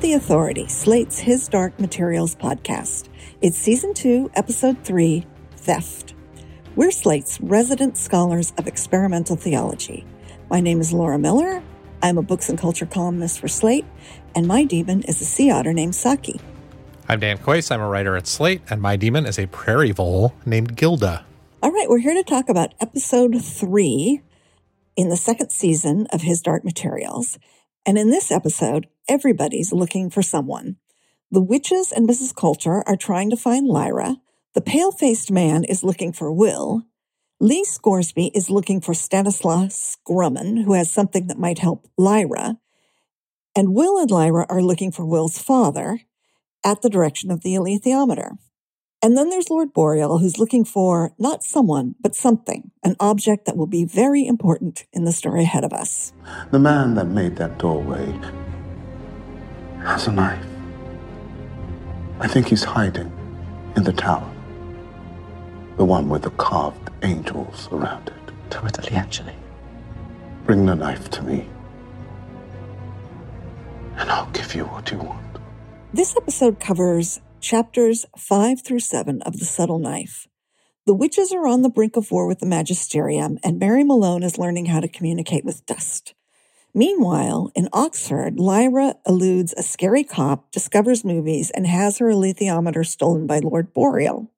the Authority, Slate's His Dark Materials podcast. It's season two, episode three Theft. We're Slate's resident scholars of experimental theology. My name is Laura Miller. I'm a books and culture columnist for Slate, and my demon is a sea otter named Saki. I'm Dan Kois. I'm a writer at Slate, and my demon is a prairie vole named Gilda. All right, we're here to talk about episode three in the second season of His Dark Materials. And in this episode, everybody's looking for someone. The witches and Mrs. Coulter are trying to find Lyra. The pale faced man is looking for Will. Lee Scoresby is looking for Stanislaus Grumman, who has something that might help Lyra. And Will and Lyra are looking for Will's father at the direction of the alethiometer. And then there's Lord Boreal, who's looking for not someone, but something, an object that will be very important in the story ahead of us. The man that made that doorway has a knife. I think he's hiding in the tower. The one with the carved angels around it. Tower degli Angeli. Bring the knife to me, and I'll give you what you want. This episode covers chapters 5 through 7 of The Subtle Knife. The witches are on the brink of war with the Magisterium, and Mary Malone is learning how to communicate with dust. Meanwhile, in Oxford, Lyra eludes a scary cop, discovers movies, and has her alethiometer stolen by Lord Boreal.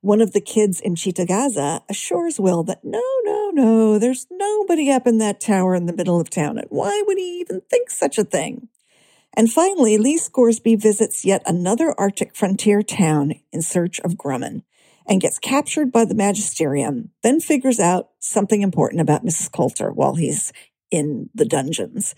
One of the kids in Cittàgazze assures Will that no, no, no, there's nobody up in that tower in the middle of town, and why would he even think such a thing? And finally, Lee Scoresby visits yet another Arctic frontier town in search of Grumman and gets captured by the Magisterium, then figures out something important about Mrs. Coulter while he's in the dungeons.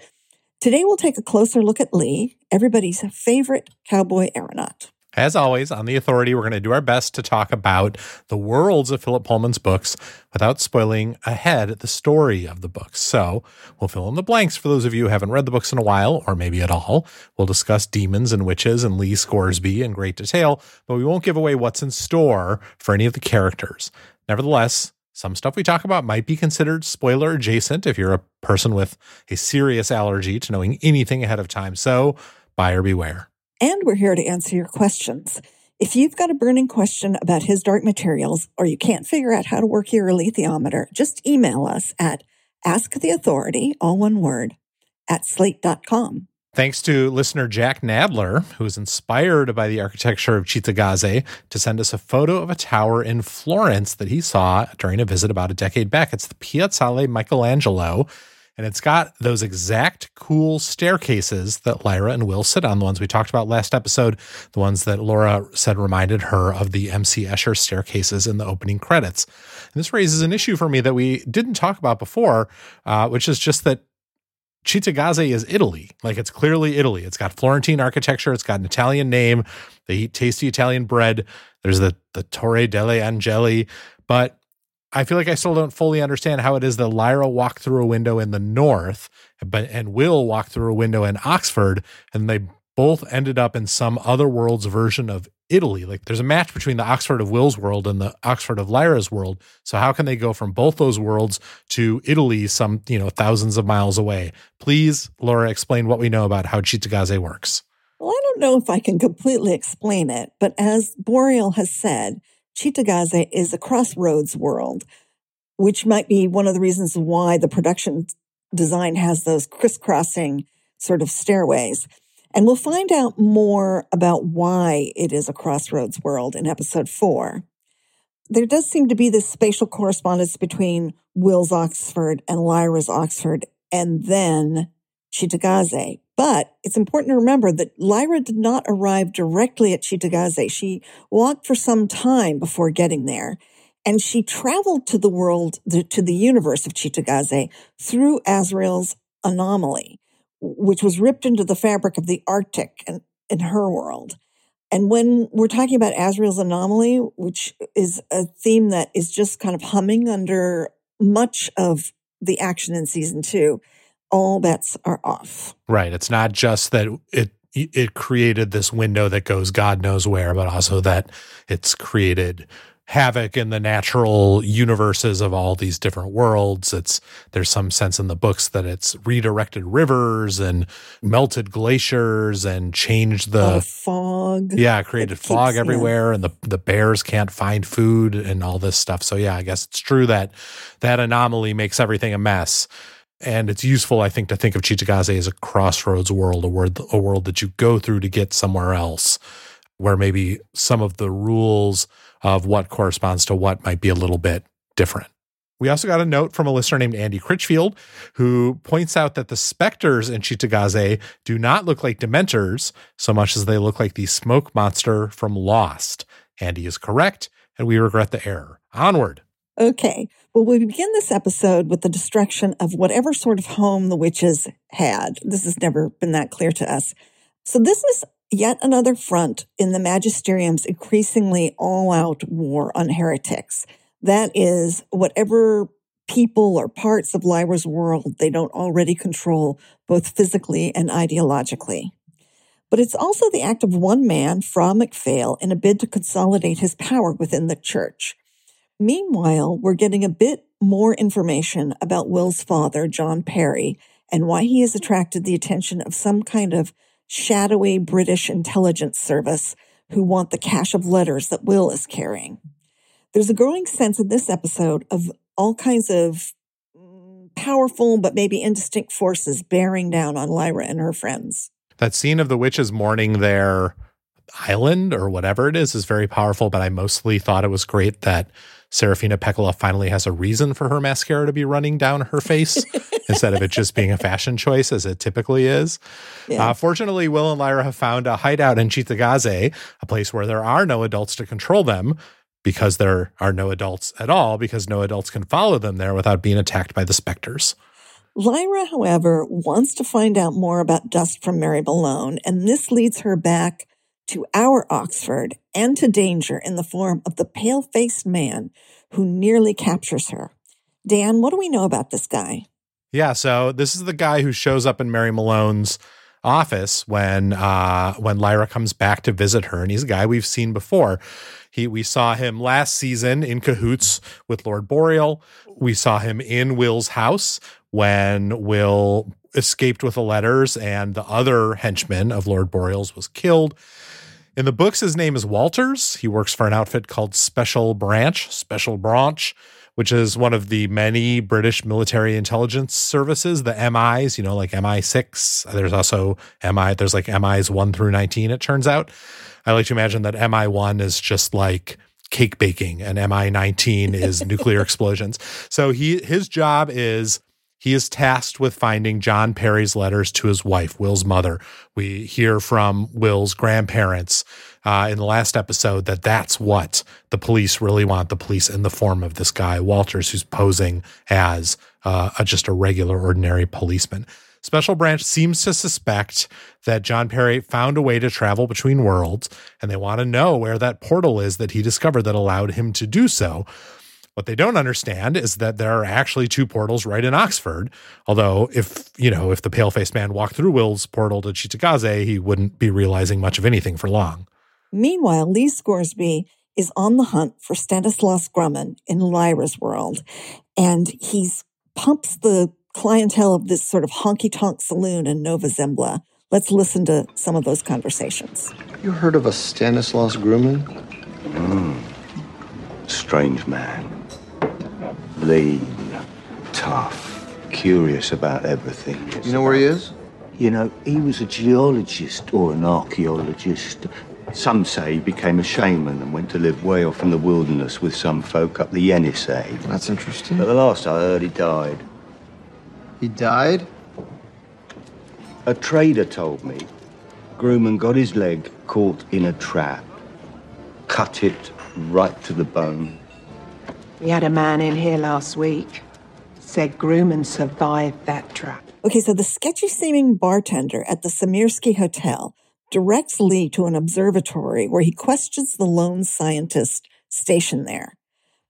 Today, we'll take a closer look at Lee, everybody's favorite cowboy aeronaut. As always, on The Authority, we're going to do our best to talk about the worlds of Philip Pullman's books without spoiling ahead the story of the books. So we'll fill in the blanks for those of you who haven't read the books in a while, or maybe at all. We'll discuss demons and witches and Lee Scoresby in great detail, but we won't give away what's in store for any of the characters. Nevertheless, some stuff we talk about might be considered spoiler adjacent if you're a person with a serious allergy to knowing anything ahead of time. So buyer beware and we're here to answer your questions. If you've got a burning question about his dark materials or you can't figure out how to work your alethiometer, just email us at asktheauthority, all one word, at slate.com. Thanks to listener Jack Nadler, who was inspired by the architecture of Cittàgazze, to send us a photo of a tower in Florence that he saw during a visit about a decade back. It's the Piazzale Michelangelo and it's got those exact cool staircases that Lyra and Will sit on, the ones we talked about last episode, the ones that Laura said reminded her of the MC Escher staircases in the opening credits. And this raises an issue for me that we didn't talk about before, uh, which is just that Cittàgazze is Italy. Like it's clearly Italy. It's got Florentine architecture. It's got an Italian name. They eat tasty Italian bread. There's the the Torre delle Angeli, but I feel like I still don't fully understand how it is that Lyra walked through a window in the north, but and Will walked through a window in Oxford, and they both ended up in some other world's version of Italy. Like there's a match between the Oxford of Will's world and the Oxford of Lyra's world. So how can they go from both those worlds to Italy, some you know thousands of miles away? Please, Laura, explain what we know about how Cittàgazze works. Well, I don't know if I can completely explain it, but as Boreal has said, Cittàgazze is a crossroads world, which might be one of the reasons why the production design has those crisscrossing sort of stairways. And we'll find out more about why it is a crossroads world in episode four. There does seem to be this spatial correspondence between Will's Oxford and Lyra's Oxford, and then Cittàgazze. But it's important to remember that Lyra did not arrive directly at Cittàgazze. She walked for some time before getting there. And she traveled to the world, to the universe of Cittàgazze through Azrael's anomaly, which was ripped into the fabric of the Arctic in her world. And when we're talking about Azrael's anomaly, which is a theme that is just kind of humming under much of the action in season two, all bets are off. Right. It's not just that it it created this window that goes God knows where, but also that it's created havoc in the natural universes of all these different worlds. It's there's some sense in the books that it's redirected rivers and melted glaciers and changed the fog. Yeah, created fog everywhere, yeah. and the the bears can't find food and all this stuff. So yeah, I guess it's true that that anomaly makes everything a mess. And it's useful, I think, to think of Cittàgazze as a crossroads world, a world, a world that you go through to get somewhere else, where maybe some of the rules of what corresponds to what might be a little bit different. We also got a note from a listener named Andy Critchfield who points out that the specters in Cittàgazze do not look like dementors so much as they look like the smoke monster from Lost. Andy is correct, and we regret the error. Onward. Okay. Well, we begin this episode with the destruction of whatever sort of home the witches had. This has never been that clear to us. So, this is yet another front in the magisterium's increasingly all out war on heretics. That is, whatever people or parts of Lyra's world they don't already control, both physically and ideologically. But it's also the act of one man, Fra MacPhail, in a bid to consolidate his power within the church. Meanwhile, we're getting a bit more information about Will's father, John Perry, and why he has attracted the attention of some kind of shadowy British intelligence service who want the cache of letters that Will is carrying. There's a growing sense in this episode of all kinds of mm, powerful but maybe indistinct forces bearing down on Lyra and her friends. That scene of the witches mourning their island or whatever it is is very powerful, but I mostly thought it was great that Serafina Pekkala finally has a reason for her mascara to be running down her face instead of it just being a fashion choice as it typically is. Yeah. Uh, fortunately, Will and Lyra have found a hideout in Cittàgazze, a place where there are no adults to control them because there are no adults at all, because no adults can follow them there without being attacked by the specters. Lyra, however, wants to find out more about Dust from Mary Malone, and this leads her back to our Oxford and to danger in the form of the pale faced man who nearly captures her. Dan, what do we know about this guy? Yeah, so this is the guy who shows up in Mary Malone's office when uh, when Lyra comes back to visit her, and he's a guy we've seen before. He we saw him last season in cahoots with Lord Boreal. We saw him in Will's house when Will escaped with the letters, and the other henchman of Lord Boreal's was killed. In the books, his name is Walters. He works for an outfit called Special Branch, Special Branch, which is one of the many British military intelligence services, the MIs, you know, like MI6. There's also MI, there's like MIs 1 through 19, it turns out. I like to imagine that MI1 is just like cake baking and MI19 is nuclear explosions. So he his job is he is tasked with finding John Perry's letters to his wife, Will's mother. We hear from Will's grandparents uh, in the last episode that that's what the police really want the police in the form of this guy, Walters, who's posing as uh, a, just a regular, ordinary policeman. Special Branch seems to suspect that John Perry found a way to travel between worlds, and they want to know where that portal is that he discovered that allowed him to do so. What they don't understand is that there are actually two portals right in Oxford. Although, if you know, if the pale faced man walked through Will's portal to Cittàgazze, he wouldn't be realizing much of anything for long. Meanwhile, Lee Scoresby is on the hunt for Stanislaus Grumman in Lyra's world, and he's pumps the clientele of this sort of honky tonk saloon in Nova Zembla. Let's listen to some of those conversations. You heard of a Stanislaus Grumman? Mm. Strange man lean, tough, curious about everything. You know where he is? You know, he was a geologist or an archaeologist. Some say he became a shaman and went to live way off in the wilderness with some folk up the Yenisei. That's interesting. But the last I heard, he died. He died? A trader told me. Grumman got his leg caught in a trap, cut it right to the bone, we had a man in here last week. Said Grumman survived that trap. Okay, so the sketchy seeming bartender at the Samirsky Hotel directs Lee to an observatory where he questions the lone scientist stationed there.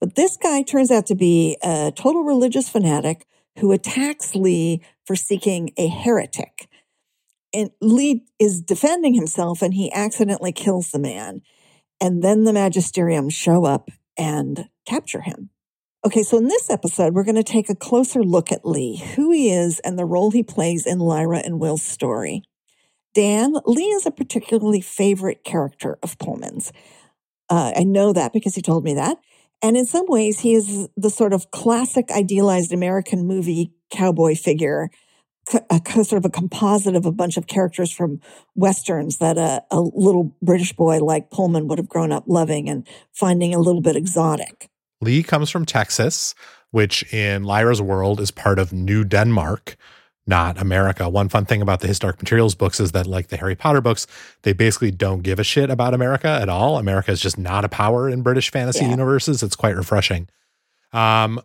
But this guy turns out to be a total religious fanatic who attacks Lee for seeking a heretic. And Lee is defending himself and he accidentally kills the man. And then the magisterium show up and capture him. Okay, so in this episode, we're going to take a closer look at Lee, who he is, and the role he plays in Lyra and Will's story. Dan, Lee is a particularly favorite character of Pullman's. Uh, I know that because he told me that. And in some ways, he is the sort of classic idealized American movie cowboy figure, a, sort of a composite of a bunch of characters from westerns that a, a little British boy like Pullman would have grown up loving and finding a little bit exotic. Lee comes from Texas, which in Lyra's world is part of New Denmark, not America. One fun thing about the His Dark Materials books is that, like the Harry Potter books, they basically don't give a shit about America at all. America is just not a power in British fantasy yeah. universes. It's quite refreshing. Um,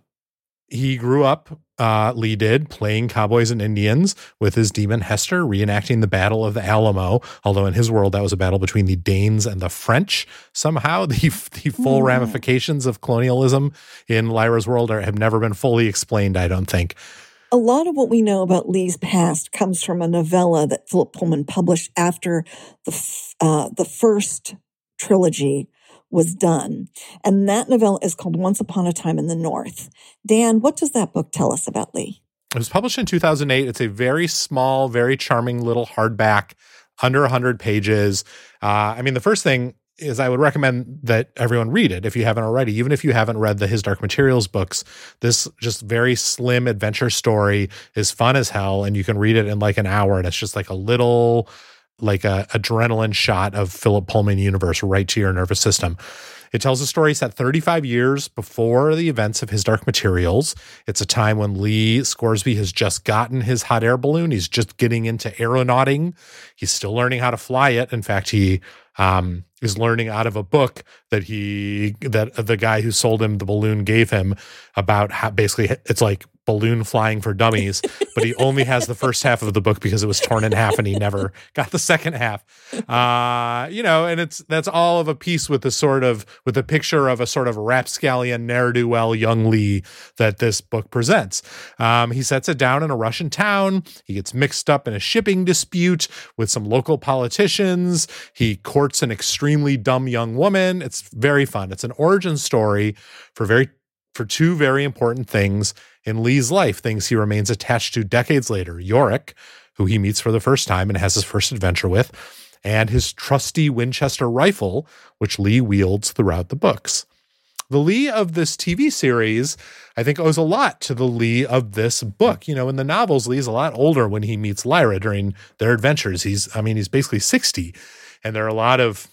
he grew up, uh, Lee did, playing cowboys and Indians with his demon Hester, reenacting the Battle of the Alamo. Although in his world, that was a battle between the Danes and the French. Somehow, the, the full mm. ramifications of colonialism in Lyra's world are, have never been fully explained, I don't think. A lot of what we know about Lee's past comes from a novella that Philip Pullman published after the, uh, the first trilogy was done. And that novella is called Once Upon a Time in the North. Dan, what does that book tell us about Lee? It was published in 2008. It's a very small, very charming little hardback, under 100 pages. Uh, I mean, the first thing is I would recommend that everyone read it if you haven't already. Even if you haven't read the His Dark Materials books, this just very slim adventure story is fun as hell, and you can read it in like an hour. And it's just like a little like a adrenaline shot of Philip Pullman universe right to your nervous system. It tells a story set 35 years before the events of his Dark Materials. It's a time when Lee Scoresby has just gotten his hot air balloon. He's just getting into aeronauting. He's still learning how to fly it. In fact, he um, is learning out of a book that he that the guy who sold him the balloon gave him about how basically it's like balloon flying for dummies, but he only has the first half of the book because it was torn in half and he never got the second half. Uh, you know, and it's that's all of a piece with the sort of with a picture of a sort of rapscallion ne'er do well young Lee that this book presents. Um, he sets it down in a Russian town. He gets mixed up in a shipping dispute with some local politicians. He courts an extremely dumb young woman. It's very fun. It's an origin story for very for two very important things in Lee's life, things he remains attached to decades later Iorek, who he meets for the first time and has his first adventure with, and his trusty Winchester rifle, which Lee wields throughout the books. The Lee of this TV series, I think, owes a lot to the Lee of this book. You know, in the novels, Lee's a lot older when he meets Lyra during their adventures. He's, I mean, he's basically 60. And there are a lot of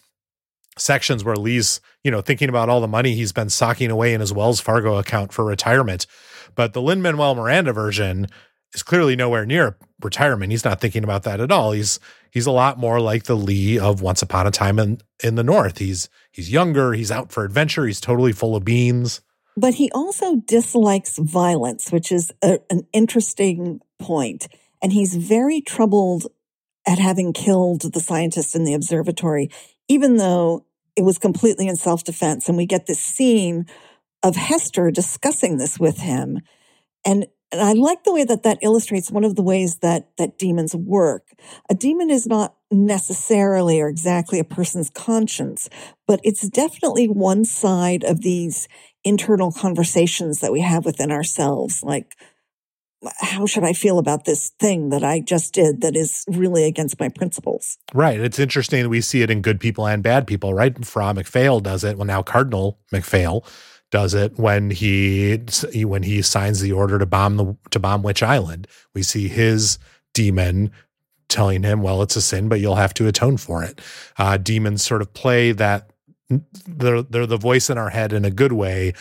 sections where Lee's, you know, thinking about all the money he's been socking away in his Wells Fargo account for retirement. But the Lin Manuel Miranda version is clearly nowhere near retirement. He's not thinking about that at all. He's he's a lot more like the Lee of Once Upon a Time in in the North. He's he's younger. He's out for adventure. He's totally full of beans. But he also dislikes violence, which is a, an interesting point. And he's very troubled at having killed the scientist in the observatory, even though it was completely in self defense. And we get this scene of Hester discussing this with him. And, and I like the way that that illustrates one of the ways that, that demons work. A demon is not necessarily or exactly a person's conscience, but it's definitely one side of these internal conversations that we have within ourselves. Like, how should I feel about this thing that I just did that is really against my principles? Right. It's interesting. that We see it in good people and bad people, right? Fra MacPhail does it. Well, now Cardinal MacPhail does it when he when he signs the order to bomb the to bomb Witch Island. We see his demon telling him, "Well, it's a sin, but you'll have to atone for it." Uh, demons sort of play that they're they're the voice in our head in a good way,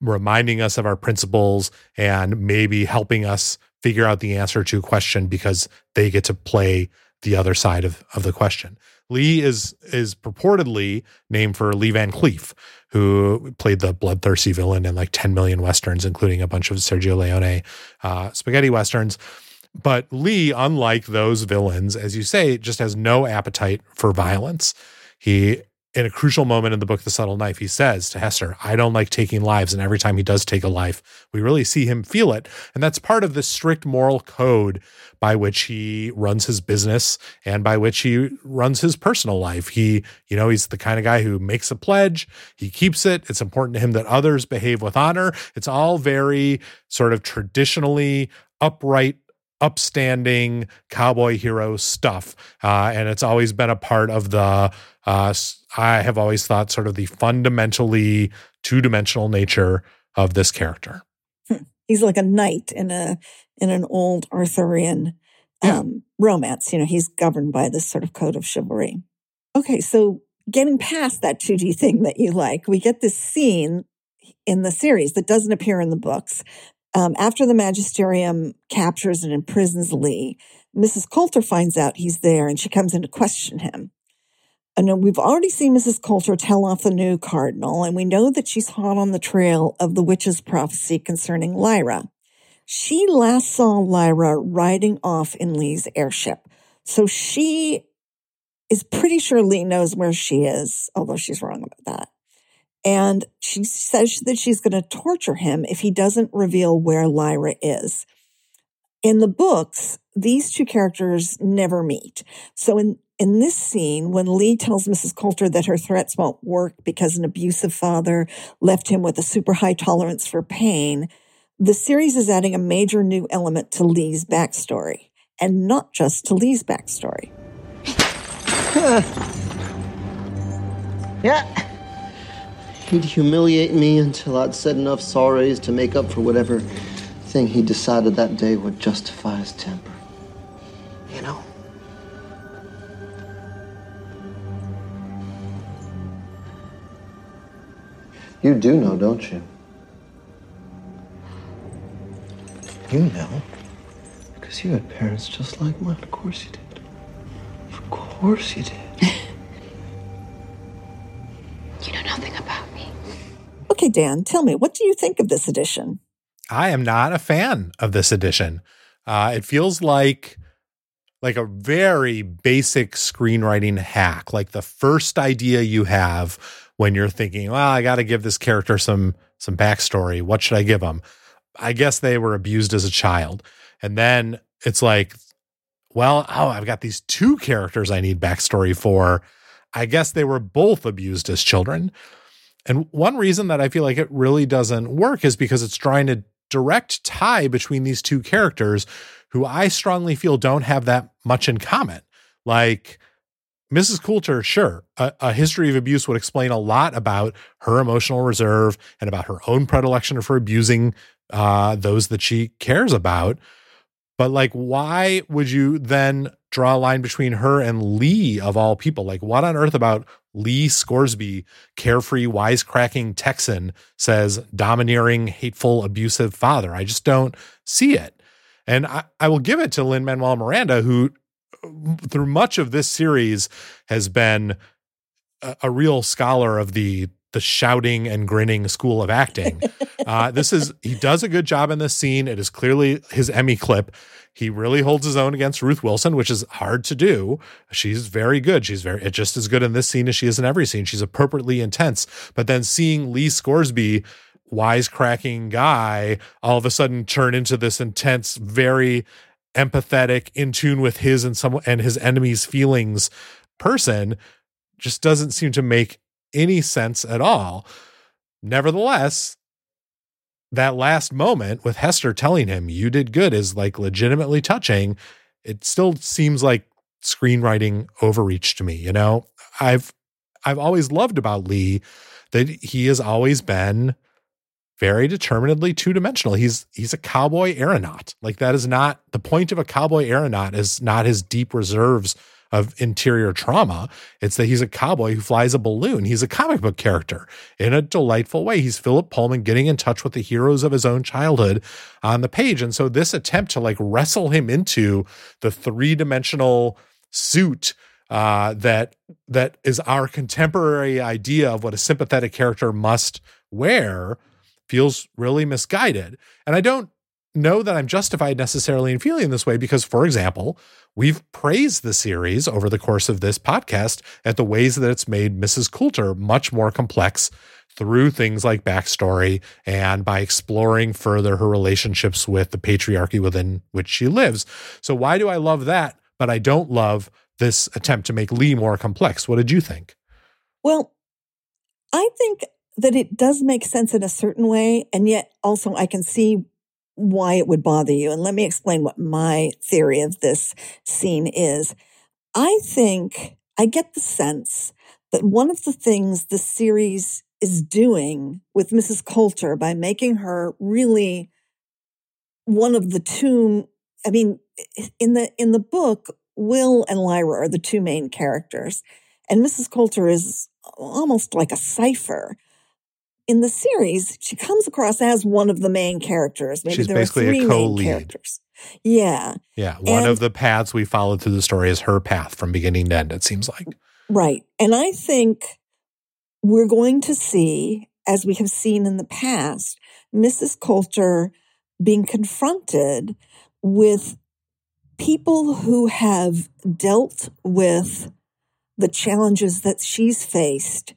reminding us of our principles and maybe helping us figure out the answer to a question because they get to play the other side of, of the question. Lee is is purportedly named for Lee Van Cleef, who played the bloodthirsty villain in like 10 million westerns, including a bunch of Sergio Leone uh, spaghetti westerns. But Lee, unlike those villains, as you say, just has no appetite for violence. He in a crucial moment in the book, The Subtle Knife, he says to Hester, I don't like taking lives. And every time he does take a life, we really see him feel it. And that's part of the strict moral code by which he runs his business and by which he runs his personal life. He, you know, he's the kind of guy who makes a pledge, he keeps it. It's important to him that others behave with honor. It's all very sort of traditionally upright upstanding cowboy hero stuff. Uh, and it's always been a part of the, uh, I have always thought, sort of the fundamentally two dimensional nature of this character. Hmm. He's like a knight in a in an old Arthurian um, romance. You know, he's governed by this sort of code of chivalry. Okay, so getting past that 2D thing that you like, we get this scene in the series that doesn't appear in the books um, after the magisterium captures and imprisons Lee, Mrs. Coulter finds out he's there and she comes in to question him. And we've already seen Mrs. Coulter tell off the new cardinal, and we know that she's hot on the trail of the witch's prophecy concerning Lyra. She last saw Lyra riding off in Lee's airship. So she is pretty sure Lee knows where she is, although she's wrong about that. And she says that she's going to torture him if he doesn't reveal where Lyra is. In the books, these two characters never meet. So in, in this scene, when Lee tells Mrs. Coulter that her threats won't work because an abusive father left him with a super high tolerance for pain, the series is adding a major new element to Lee's backstory, and not just to Lee's backstory. yeah. He'd humiliate me until I'd said enough sorries to make up for whatever thing he decided that day would justify his temper. You know? You do know, don't you? You know. Because you had parents just like mine. Of course you did. Of course you did. Dan, tell me, what do you think of this edition? I am not a fan of this edition. Uh, it feels like like a very basic screenwriting hack, like the first idea you have when you're thinking, well, I got to give this character some some backstory. What should I give them? I guess they were abused as a child, and then it's like, well, oh, I've got these two characters I need backstory for. I guess they were both abused as children. And one reason that I feel like it really doesn't work is because it's trying to direct tie between these two characters who I strongly feel don't have that much in common. Like Mrs. Coulter, sure, a, a, history of abuse would explain a lot about her emotional reserve and about her own predilection for abusing uh, those that she cares about. But like, why would you then draw a line between her and Lee of all people? Like, what on earth about Lee Scoresby, carefree, wisecracking Texan, says domineering, hateful, abusive father? I just don't see it. And I, I will give it to Lin Manuel Miranda, who uh, through much of this series has been a, a real scholar of the the shouting and grinning school of acting. Uh, this is he does a good job in this scene. It is clearly his Emmy clip. He really holds his own against Ruth Wilson, which is hard to do. She's very good. She's very just as good in this scene as she is in every scene. She's appropriately intense. But then seeing Lee Scoresby, wisecracking guy, all of a sudden turn into this intense, very empathetic, in tune with his and some and his enemy's feelings person, just doesn't seem to make any sense at all. Nevertheless, that last moment with Hester telling him you did good is like legitimately touching. It still seems like screenwriting overreach to me, you know? I've I've always loved about Lee that he has always been very determinedly two-dimensional. He's he's a cowboy aeronaut. Like that is not the point of a cowboy aeronaut is not his deep reserves of interior trauma. It's that he's a cowboy who flies a balloon. He's a comic book character in a delightful way. He's Philip Pullman getting in touch with the heroes of his own childhood on the page. And so this attempt to like wrestle him into the three dimensional suit uh, that that is our contemporary idea of what a sympathetic character must wear feels really misguided. And I don't know that I'm justified necessarily in feeling this way because, for example, we've praised the series over the course of this podcast at the ways that it's made Mrs. Coulter much more complex through things like backstory and by exploring further her relationships with the patriarchy within which she lives. So, why do I love that, but I don't love this attempt to make Lee more complex? What did you think? Well, I think that it does make sense in a certain way, and yet also I can see why it would bother you. And let me explain what my theory of this scene is. I think I get the sense that one of the things the series is doing with Mrs. Coulter by making her really one of the two I mean in the in the book Will and Lyra are the two main characters and Mrs. Coulter is uh, almost like a cipher in the series, she comes across as one of the main characters. Maybe She's there basically are three a co-lead. main characters. Yeah, Yeah. One And- of the paths we followed through the story is her path from beginning to end, it seems like. right. And I think we're going to see, as we have seen in the past, Mrs. Coulter being confronted with people who have dealt with the challenges that she's faced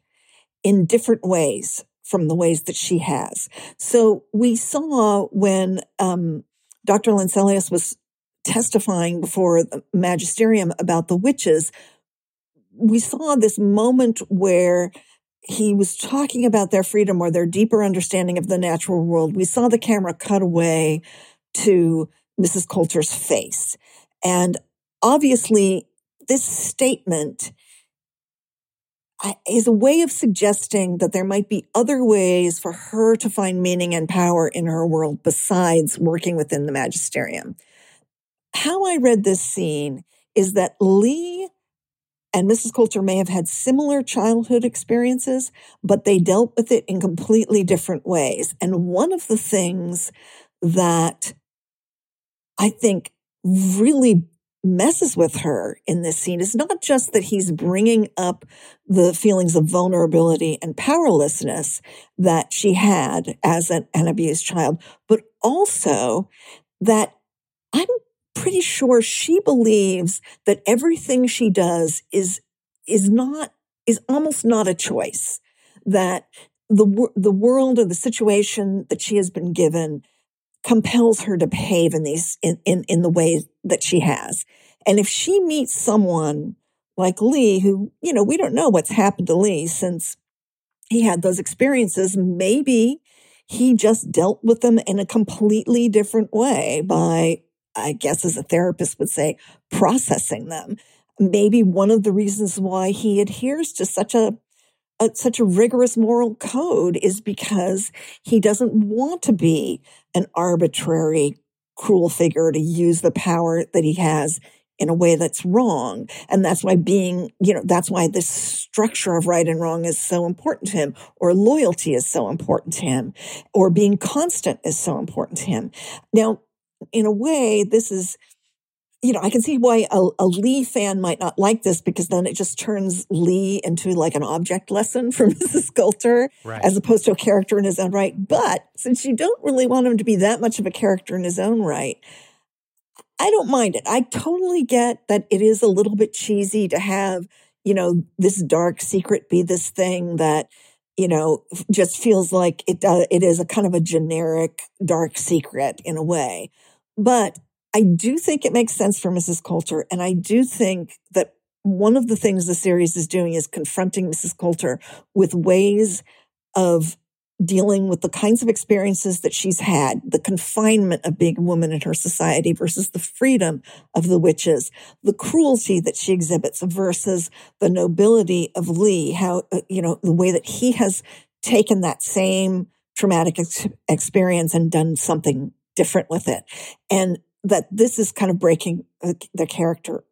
in different ways from the ways that she has. So we saw when um, Dr. Lanselius was testifying before the magisterium about the witches, we saw this moment where he was talking about their freedom or their deeper understanding of the natural world. We saw the camera cut away to Mrs. Coulter's face. And obviously, this statement is a way of suggesting that there might be other ways for her to find meaning and power in her world besides working within the magisterium. How I read this scene is that Lee and Mrs. Coulter may have had similar childhood experiences, but they dealt with it in completely different ways. And one of the things that I think really messes with her in this scene. Is not just that he's bringing up the feelings of vulnerability and powerlessness that she had as an, an abused child, but also that I'm pretty sure she believes that everything she does is is not is almost not a choice that the the world or the situation that she has been given compels her to behave in these in, in in the way that she has. And if she meets someone like lee who you know we don't know what's happened to lee since he had those experiences. Maybe he just dealt with them in a completely different way by i guess as a therapist would say processing them. Maybe one of the reasons why he adheres to such a a, such a rigorous moral code is because he doesn't want to be an arbitrary, cruel figure to use the power that he has in a way that's wrong. And that's why being, you know, that's why this structure of right and wrong is so important to him, or loyalty is so important to him, or being constant is so important to him. Now, in a way, this is you know, I can see why a, a, Lee fan might not like this because then it just turns Lee into like an object lesson for Mrs. Coulter Right. as opposed to a character in his own right. But since you don't really want him to be that much of a character in his own right, I don't mind it. I totally get that it is a little bit cheesy to have, you know, this dark secret be this thing that, you know, just feels like it does, it is a kind of a generic dark secret in a way. But I do think it makes sense for Mrs. Coulter. And I do think that one of the things the series is doing is confronting Mrs. Coulter with ways of dealing with the kinds of experiences that she's had, the confinement of being a woman in her society versus the freedom of the witches, the cruelty that she exhibits versus the nobility of Lee, how, uh, you know, the way that he has taken that same traumatic ex- experience and done something different with it. And that this is kind of breaking uh, the character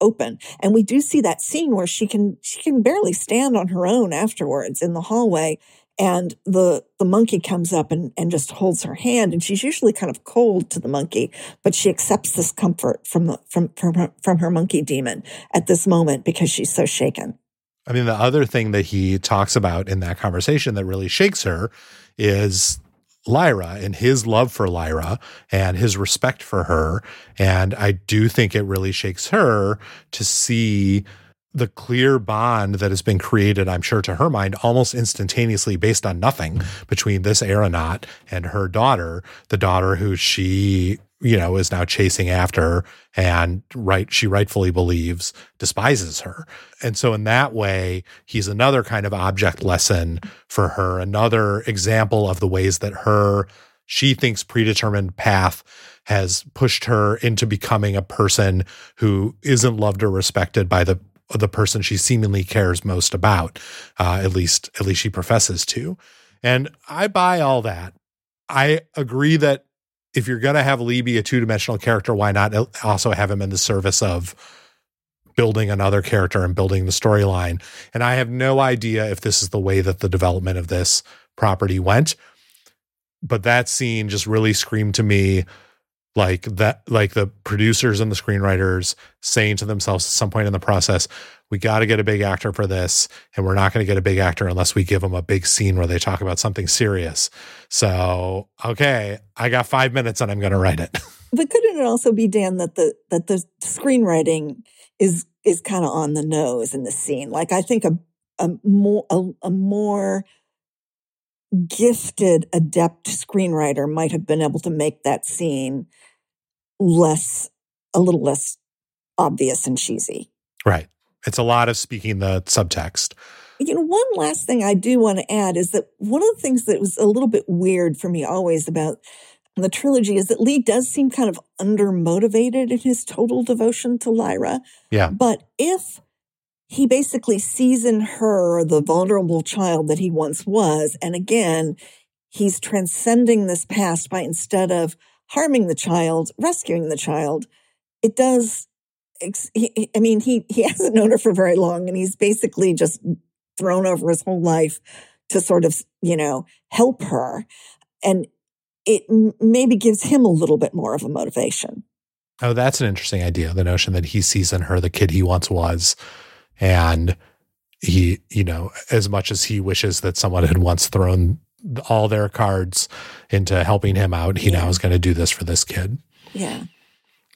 open. And we do see that scene where she can she can barely stand on her own afterwards in the hallway and the the monkey comes up and, and just holds her hand and she's usually kind of cold to the monkey but she accepts this comfort from the from from her, from her monkey demon at this moment because she's so shaken I mean, the other thing that he talks about in that conversation that really shakes her is Lyra and his love for Lyra and his respect for her. And I do think it really shakes her to see the clear bond that has been created, I'm sure to her mind, almost instantaneously based on nothing between this aeronaut and her daughter, the daughter who she, you know, is now chasing after and right, she rightfully believes despises her. And so in that way, he's another kind of object lesson for her, another example of the ways that her, she thinks predetermined path has pushed her into becoming a person who isn't loved or respected by the the person she seemingly cares most about. Uh, at least, at least she professes to. And I buy all that. I agree that if you're going to have Lee be a two dimensional character, why not also have him in the service of building another character and building the storyline? And I have no idea if this is the way that the development of this property went. But that scene just really screamed to me like that like the producers and the screenwriters saying to themselves at some point in the process we got to get a big actor for this and we're not going to get a big actor unless we give them a big scene where they talk about something serious. So okay i got five minutes and i'm going to write it. But couldn't it also be dan that the that the screenwriting is is kind of on the nose in the scene? Like i think a a more a, a more gifted adept screenwriter might have been able to make that scene less, a little less obvious and cheesy. Right. It's a lot of speaking the subtext. You know, one last thing I do want to add is that one of the things that was a little bit weird for me always about the trilogy is that Lee does seem kind of undermotivated in his total devotion to Lyra. Yeah. But if he basically sees in her the vulnerable child that he once was, and again, he's transcending this past by instead of harming the child, rescuing the child, it does. I mean, he, he hasn't known her for very long and he's basically just thrown over his whole life to sort of, you know, help her. And it maybe gives him a little bit more of a motivation. Oh, that's an interesting idea. The notion that he sees in her the kid he once was. And he, you know, as much as he wishes that someone had once thrown all their cards into helping him out. He yeah. now is going to do this for this kid. Yeah.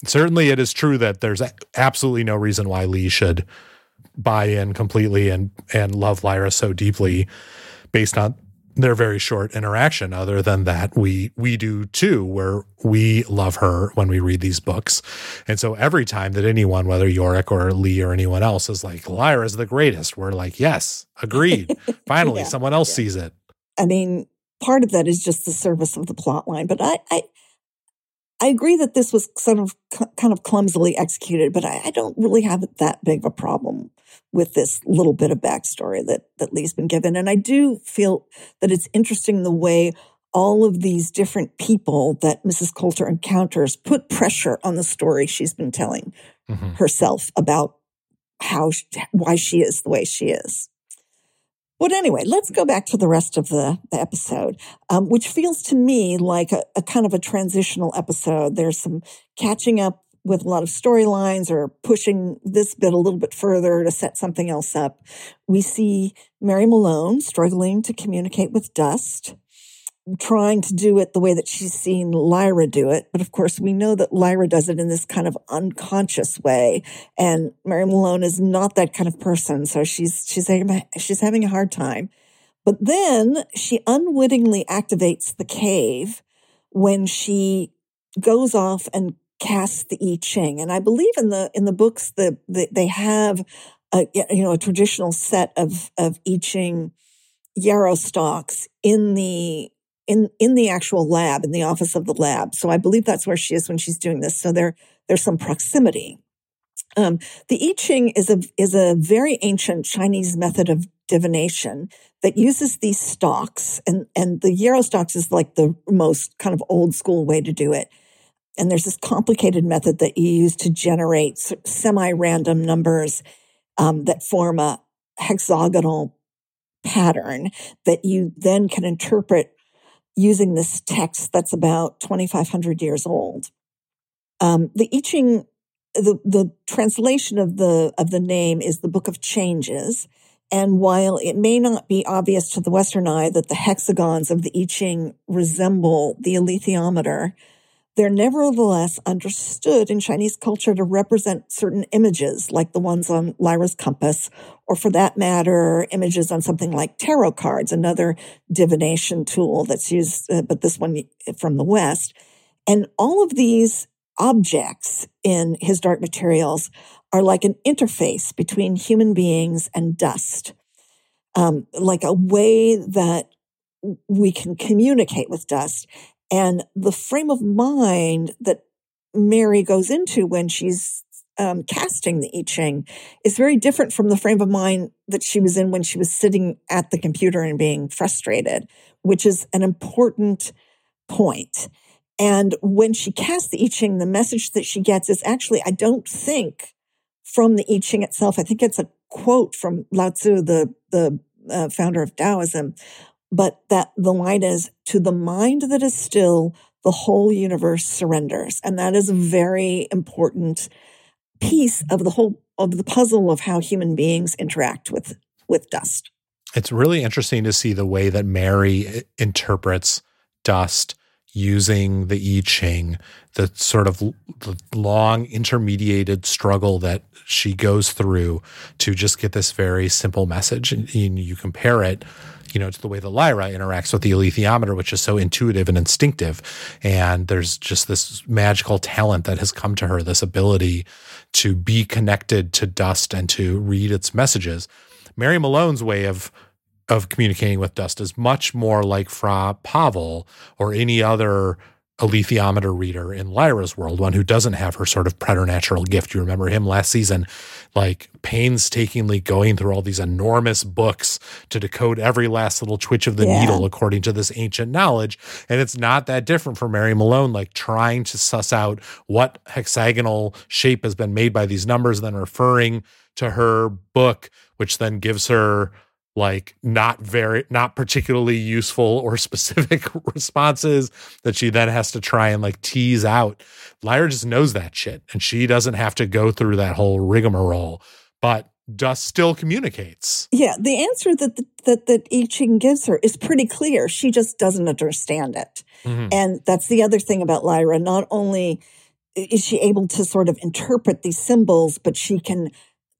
Certainly, it is true that there's absolutely no reason why Lee should buy in completely and and love Lyra so deeply based on their very short interaction other than that we we do too where we love her when we read these books and so every time that anyone whether Iorek or lee or anyone else is like Lyra is the greatest we're like yes agreed finally yeah, someone else yeah. sees it I mean, part of that is just the service of the plot line, but I, I, I agree that this was sort of kind of clumsily executed, but I, I, don't really have that big of a problem with this little bit of backstory that that Lee's been given, and I do feel that it's interesting the way all of these different people that Mrs. Coulter encounters put pressure on the story she's been telling mm-hmm. herself about how why she is the way she is. But anyway, let's go back to the rest of the, the episode, um, which feels to me like a, a kind of a transitional episode. There's some catching up with a lot of storylines or pushing this bit a little bit further to set something else up. We see Mary Malone struggling to communicate with Dust trying to do it the way that she's seen Lyra do it. But of course, we know that Lyra does it in this kind of unconscious way. And Mary Malone is not that kind of person. So she's, she's, she's having a hard time. But then she unwittingly activates the cave when she goes off and casts the I Ching. And I believe in the, in the books that the, they have a, you know, a traditional set of, of I Ching yarrow stalks in the in in the actual lab in the office of the lab. So i believe that's where she is when she's doing this. So there there's some proximity. Um, the i ching is a is a very ancient chinese method of divination that uses these stocks and and the yarrow stocks is like the most kind of old school way to do it. And there's this complicated method that you use to generate semi-random numbers um, that form a hexagonal pattern that you then can interpret using this text that's about 2,500 years old. Um, the I Ching, the, the translation of the, of the name is the Book of Changes. And while it may not be obvious to the Western eye that the hexagons of the I Ching resemble the alethiometer, they're nevertheless understood in Chinese culture to represent certain images, like the ones on Lyra's compass, or for that matter, images on something like tarot cards, another divination tool that's used, uh, but this one from the West. And all of these objects in his dark materials are like an interface between human beings and dust, um, like a way that we can communicate with dust. And the frame of mind that Mary goes into when she's um, casting the I Ching is very different from the frame of mind that she was in when she was sitting at the computer and being frustrated, which is an important point. And when she casts the I Ching, the message that she gets is actually, I don't think from the I Ching itself. I think it's a quote from Lao Tzu, the, the uh, founder of Taoism, but that the line is to the mind that is still, the whole universe surrenders. And that is a very important piece of the whole of the puzzle of how human beings interact with with dust. It's really interesting to see the way that Mary eh, interprets dust using the I Ching, the sort of the long intermediated struggle that she goes through to just get this very simple message. And you compare it, you know, to the way the Lyra interacts with the alethiometer, which is so intuitive and instinctive. And there's just this magical talent that has come to her, this ability to be connected to dust and to read its messages. Mary Malone's way of of communicating with dust is much more like Fra Pavel or any other alethiometer reader in Lyra's world, one who doesn't have her sort of preternatural gift. You remember him last season, like painstakingly going through all these enormous books to decode every last little twitch of the yeah. needle according to this ancient knowledge. And it's not that different for Mary Malone, like trying to suss out what hexagonal shape has been made by these numbers, then referring to her book, which then gives her like not very not particularly useful or specific responses that she then has to try and like tease out. Lyra just knows that shit and she doesn't have to go through that whole rigmarole. But Dust still communicates. Yeah, the answer that the, that that I Ching gives her is pretty clear. She just doesn't understand it, mm-hmm. and that's the other thing about Lyra. Not only is she able to sort of interpret these symbols, but she can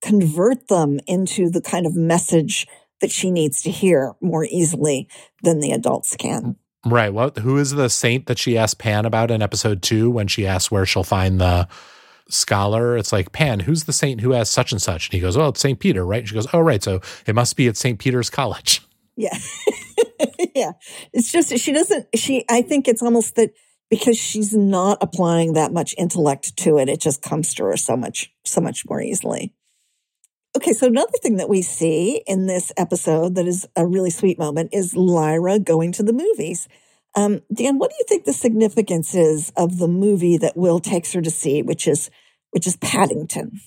convert them into the kind of message that she needs to hear more easily than the adults can. Right. What? Who is the saint that she asked Pan about in episode two when she asks where she'll find the scholar? It's like Pan. Who's the saint who has such and such? And he goes, "Oh, it's Saint Peter, right?" And she goes, "Oh, right. So it must be at Saint Peter's College." Yeah, yeah. It's just she doesn't. She. I think it's almost that because she's not applying that much intellect to it. It just comes to her so much, so much more easily. Okay, so another thing that we see in this episode that is a really sweet moment is Lyra going to the movies. Um, Dan, what do you think the significance is of the movie that Will takes her to see, which is which is Paddington?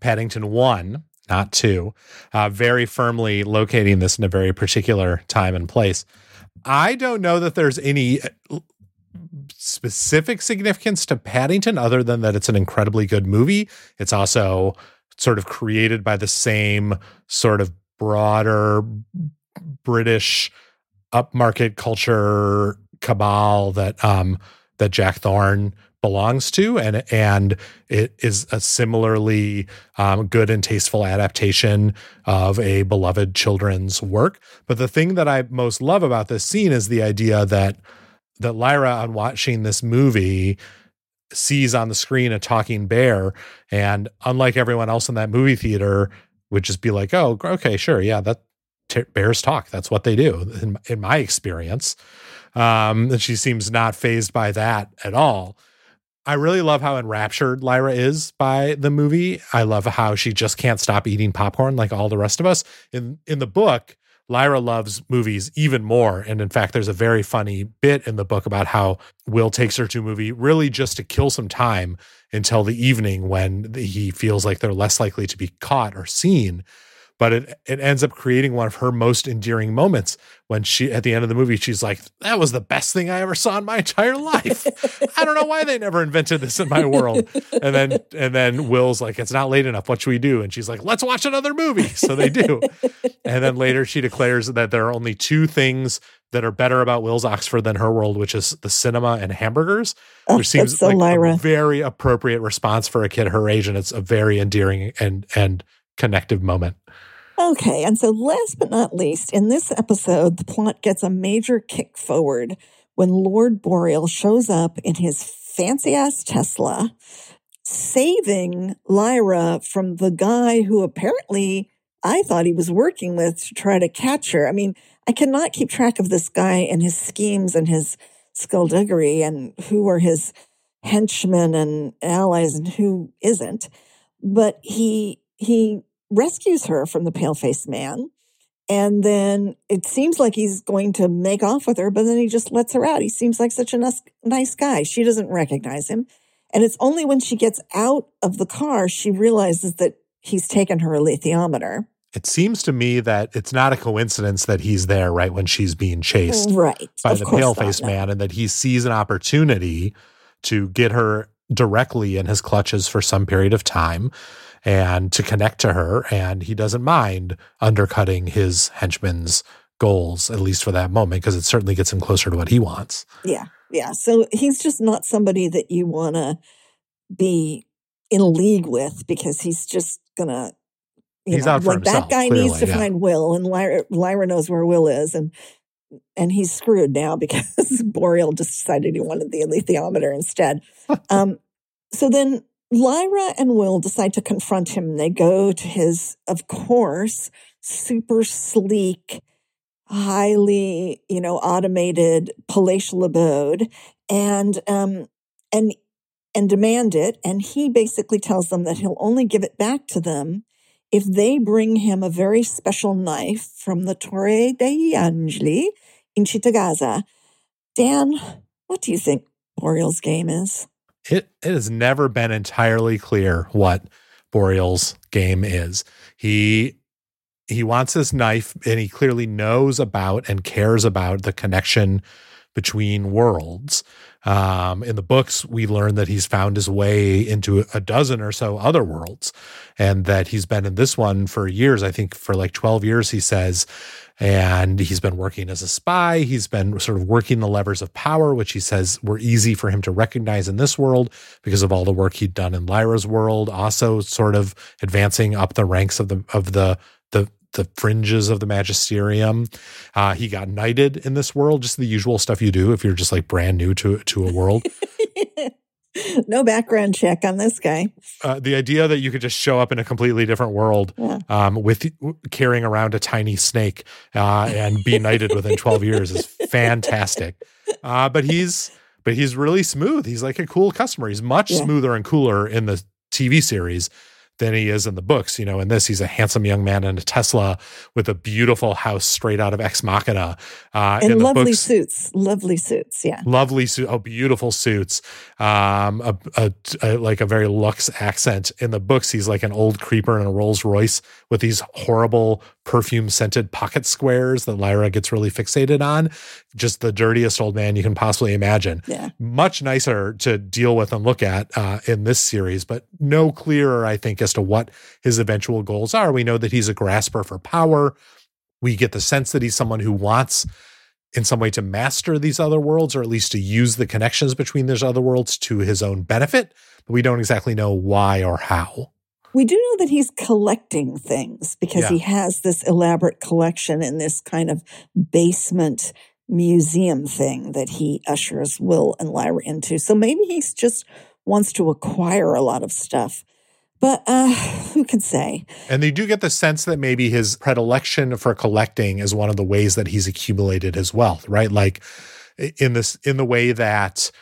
Paddington one, not two, uh, very firmly locating this in a very particular time and place. I don't know that there's any uh, specific significance to Paddington other than that it's an incredibly good movie. It's also sort of created by the same sort of broader British upmarket culture cabal that um, that Jack Thorne belongs to, and and it is a similarly um, good and tasteful adaptation of a beloved children's work. But the thing that I most love about this scene is the idea that that Lyra, on watching this movie, sees on the screen a talking bear and unlike everyone else in that movie theater would just be like oh okay sure yeah that t- bears talk that's what they do in, in my experience um, and she seems not phased by that at all I really love how enraptured Lyra is by the movie. I love how she just can't stop eating popcorn like all the rest of us. In in the book, Lyra loves movies even more. And in fact, there's a very funny bit in the book about how Will takes her to a movie really just to kill some time until the evening when he feels like they're less likely to be caught or seen. But it it ends up creating one of her most endearing moments when she at the end of the movie she's like that was the best thing i ever saw in my entire life. I don't know why they never invented this in my world. And then and then will's like it's not late enough. What should we do? And she's like let's watch another movie. So they do. And then later she declares that there are only two things that are better about will's oxford than her world which is the cinema and hamburgers. Oh, which seems so like Lyra. a very appropriate response for a kid her age and it's a very endearing and and connective moment Okay, and so last but not least, in this episode, the plot gets a major kick forward when Lord Boreal shows up in his fancy ass Tesla, saving Lyra from the guy who apparently I thought he was working with to try to catch her. I mean, I cannot keep track of this guy and his schemes and his skullduggery and who are his henchmen and allies and who isn't. But he he rescues her from the pale faced man. And then it seems like he's going to make off with her, but then he just lets her out. He seems like such a nice, guy. She doesn't recognize him. And it's only when she gets out of the car, she realizes that he's taken her alethiometer. it seems to me that it's not a coincidence that he's there right when she's being chased Right. by Of the pale faced man and that he sees an opportunity to get her directly in his clutches for some period of time and to connect to her and he doesn't mind undercutting his henchman's goals at least for that moment because it certainly gets him closer to what he wants Yeah. Yeah. So he's just not somebody that you want to be in league with because he's just going to. He's out for like himself, that guy needs to yeah. find Will, and Lyra, Lyra knows where Will is, and and he's screwed now because Boreal just decided he wanted the alethiometer instead. um, so then Lyra and Will decide to confront him. They go to his, of course, super sleek, highly, you know, automated palatial abode, and um, and and demand it. And he basically tells them that he'll only give it back to them if they bring him a very special knife from the Torre degli Angeli in Cittàgazze. Dan, what do you think Boreal's game is? It, it has never been entirely clear what Boreal's game is. He he wants this knife and he clearly knows about and cares about the connection between worlds. Um, in the books, we learn that he's found his way into a dozen or so other worlds and that he's been in this one for years. I think for like 12 years, he says. And he's been working as a spy. He's been sort of working the levers of power, which he says were easy for him to recognize in this world because of all the work he'd done in Lyra's world. Also, sort of advancing up the ranks of the of the the the fringes of the magisterium. Uh, he got knighted in this world, just the usual stuff you do if you're just like brand new to to a world. no background check on this guy. uh, the idea that you could just show up in a completely different world Yeah. um, with carrying around a tiny snake uh, and be knighted within 12 years is fantastic. Uh, but he's but he's really smooth. He's like a cool customer. He's much Yeah. smoother and cooler in the TV series than he is in the books. You know, in this, he's a handsome young man in a Tesla with a beautiful house straight out of Ex Machina. Uh, in And lovely books, suits. Lovely suits. Yeah. lovely suit oh beautiful suits um a, a, a- like a very luxe accent in the books he's like an old creeper in a rolls royce with these horrible perfume scented pocket squares that lyra gets really fixated on just the dirtiest old man you can possibly imagine Yeah. much nicer to deal with and look at uh, in this series, but no clearer, I think, as to what his eventual goals are. We know that he's a grasper for power. We get the sense that he's someone who wants, in some way, to master these other worlds, or at least to use the connections between those other worlds to his own benefit. But we don't exactly know why or how. We do know that he's collecting things because Yeah. he has this elaborate collection in this kind of basement museum thing that he ushers Will and Lyra into. So maybe he's just wants to acquire a lot of stuff. But uh, who can say? And they do get the sense that maybe his predilection for collecting is one of the ways that he's accumulated his wealth, right? Like in this, in the way that,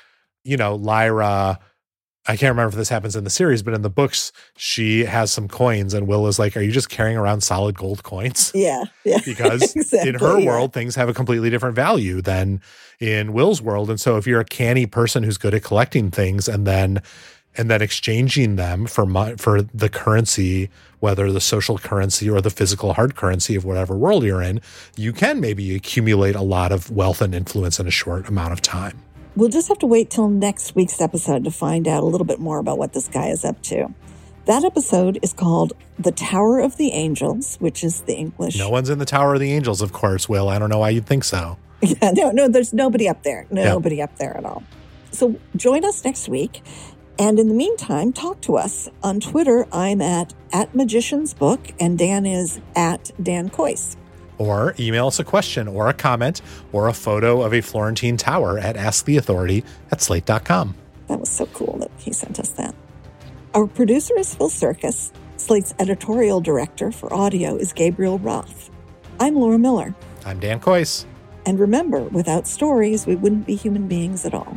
you know, Lyra, I can't remember if this happens in the series, but in the books, she has some coins and Will is like, Are you just carrying around solid gold coins? Yeah, yeah. Because in her yeah. world, things have a completely different value than in Will's world. And so if you're a canny person who's good at collecting things and then and then exchanging them for mo- for the currency, whether the social currency or the physical hard currency of whatever world you're in, you can maybe accumulate a lot of wealth and influence in a short amount of time. We'll just have to wait till next week's episode to find out a little bit more about what this guy is up to. That episode is called The Tower of the Angels, which is the English. No one's in the Tower of the Angels, of course, Will. I don't know why you'd think so. Yeah, no, no, there's nobody up there. Nobody up there at all. So join us next week. And in the meantime, talk to us. On Twitter, I'm at, at Magician's Book, and Dan is at Dan Kois. Or email us a question or a comment or a photo of a Florentine tower at asktheauthority at slate.com. That was so cool that he sent us that. Our producer is Phil Surkis. Slate's editorial director for audio is Gabriel Roth. I'm Laura Miller. I'm Dan Kois. And remember, without stories, we wouldn't be human beings at all.